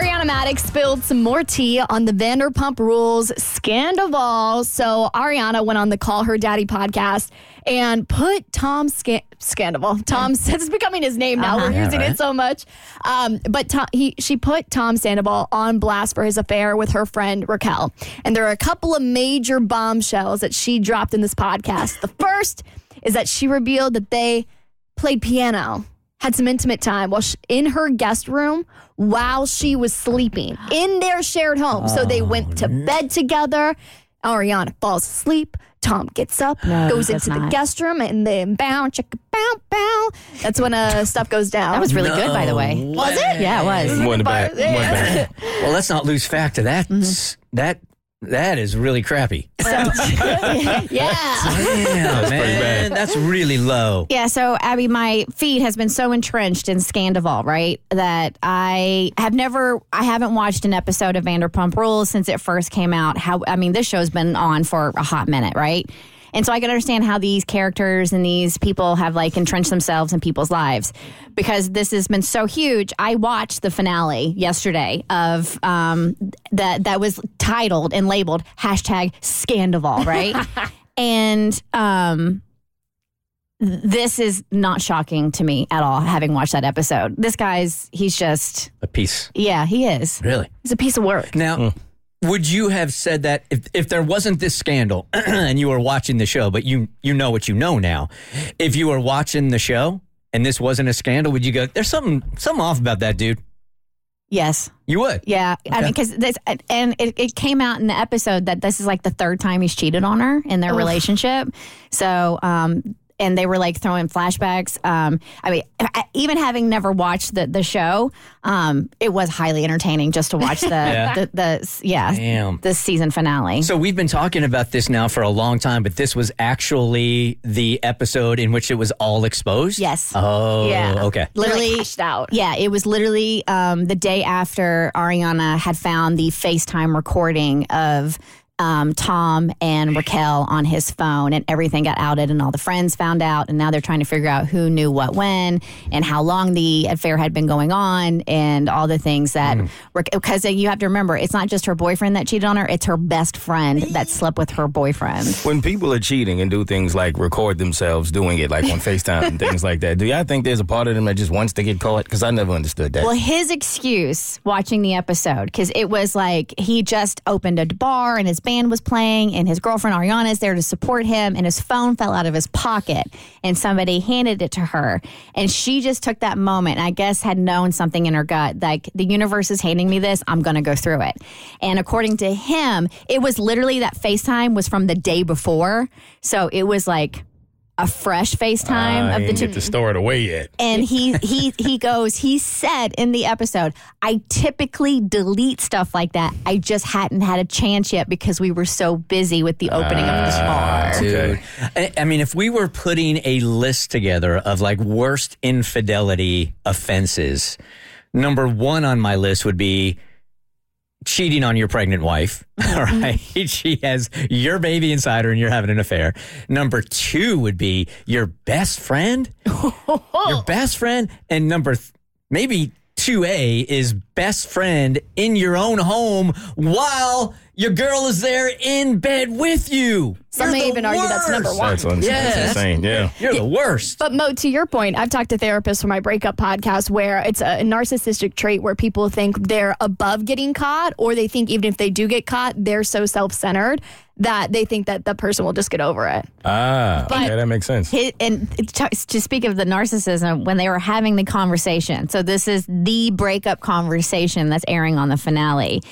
Ariana Madix spilled some more tea on the Vanderpump Rules scandal. So Ariana went on the Call Her Daddy podcast and put Tom Scan- Scandal. Tom it's becoming his name now. We're Yeah, using right. it so much. Um, but Tom, he she put Tom Sandoval on blast for his affair with her friend Raquel. And there are a couple of major bombshells that she dropped in this podcast. The first is that she revealed that they played piano, had some intimate time while she, in her guest room while she was sleeping in their shared home. so they went to bed together. Ariana falls asleep. Tom gets up, goes that's into the not. guest room, and then bow, chicka, bow, bow. That's when uh, stuff goes down. That was really good, by the way. Was it? Yeah, it was. One back. One back. Well, let's not lose fact to that. Mm-hmm. That that is really crappy. yeah. Yeah, man, that's really low. Yeah, so Abby, my feed has been so entrenched in Scandoval, right? That I have never, I haven't watched an episode of Vanderpump Rules since it first came out. How, I mean, this show's been on for a hot minute, right? And so I can understand how these characters and these people have like entrenched themselves in people's lives because this has been so huge. I watched the finale yesterday of um, that that was titled and labeled hashtag Scandoval, right? and um, this is not shocking to me at all having watched that episode this guy's he's just A piece, yeah he is really. he's a piece of work. Now, would you have said that if, if there wasn't this scandal and you were watching the show, but you you know what you know now, if you were watching the show and this wasn't a scandal, would you go, "There's something something off about that dude"? yes. You would. yeah. I mean because this and it, it came out in the episode that this is like the third time he's cheated on her in their relationship. So um and they were like throwing flashbacks. Um, I mean, even having never watched the, the show, um, it was highly entertaining just to watch the Yeah. the, the yeah Damn. the season finale. So we've been talking about this now for a long time, but this was actually the episode in which it was all exposed. Yes. Oh, Yeah. okay. literally cashed out. Yeah, it was literally um, the day after Ariana had found the FaceTime recording of um, Tom and Raquel on his phone, and everything got outed, and all the friends found out, and now they're trying to figure out who knew what when, and how long the affair had been going on, and all the things that because you have to remember, it's not just her boyfriend that cheated on her; it's her best friend that slept with her boyfriend. When people are cheating and do things like record themselves doing it, like on FaceTime and things like that, do y'all think there's a part of them that just wants to get caught? Because I never understood that. Well, his excuse watching the episode, because it was like he just opened a bar and his band was playing, and his girlfriend Ariana is there to support him, and his phone fell out of his pocket, and somebody handed it to her. And she just took that moment, I guess had known something in her gut like, the universe is handing me this, I'm going to go through it. And according to him, it was literally that FaceTime was from the day before. So it was like, a fresh FaceTime I of the ain't two get to store it away yet. and he he he goes he said in the episode i typically delete stuff like that i just hadn't had a chance yet because we were so busy with the opening of this ah, bar Dude. I, I mean, if we were putting a list together of like worst infidelity offenses, number one on my list would be cheating on your pregnant wife. Mm-hmm. All right. she has your baby inside her and you're having an affair. Number two would be your best friend. your best friend. And number th- maybe 2A is best friend in your own home while your girl is there in bed with you. Some may the even argue that's number one. That's, un- Yeah, that's that's- insane. Yeah. You're the worst. But Mo, to your point, I've talked to therapists for my breakup podcast where it's a narcissistic trait where people think they're above getting caught, or they think even if they do get caught, they're so self-centered that they think that the person will just get over it. Ah, But- okay, that makes sense. His, and to, to speak of the narcissism, when they were having the conversation, so this is the breakup conversation that's airing on the finale.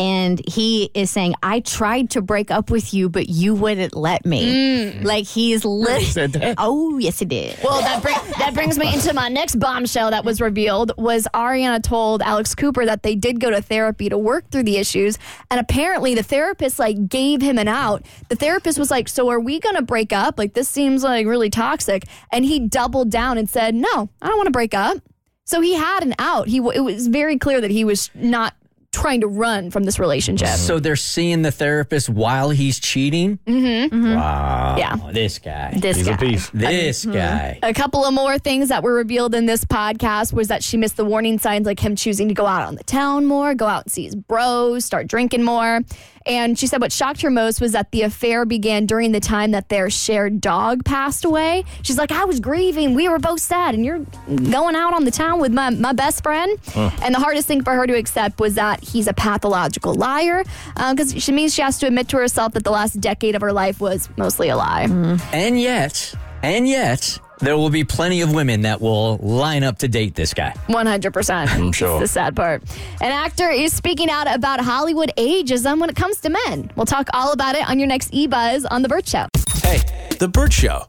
And he is saying, I tried to break up with you, but you wouldn't let me. Mm. Like he's lit. said? Oh, yes, he did. Well, that bring, that brings me into my next bombshell that was revealed was Ariana told Alex Cooper that they did go to therapy to work through the issues, and apparently the therapist like gave him an out. The therapist was like, "So are we going to break up? Like this seems like really toxic." And he doubled down and said, "No, I don't want to break up." So he had an out. He it was very clear that he was not trying to run from this relationship. So they're seeing the therapist while he's cheating? Mm-hmm. Wow. Yeah. This guy. This He's guy. a piece. this guy. A couple of more things that were revealed in this podcast was that she missed the warning signs like him choosing to go out on the town more, go out and see his bros, start drinking more. And she said what shocked her most was that the affair began during the time that their shared dog passed away. She's like, I was grieving. We were both sad, and you're going out on the town with my, my best friend. And the hardest thing for her to accept was that he's a pathological liar um, because she means she has to admit to herself that the last decade of her life was mostly a lie. Mm-hmm. And yet, and yet, there will be plenty of women that will line up to date this guy. 100%. Mm, I'm sure. That's the sad part. An actor is speaking out about Hollywood ageism when it comes to men. We'll talk all about it on your next E Buzz on The Burt Show. Hey, The Burt Show.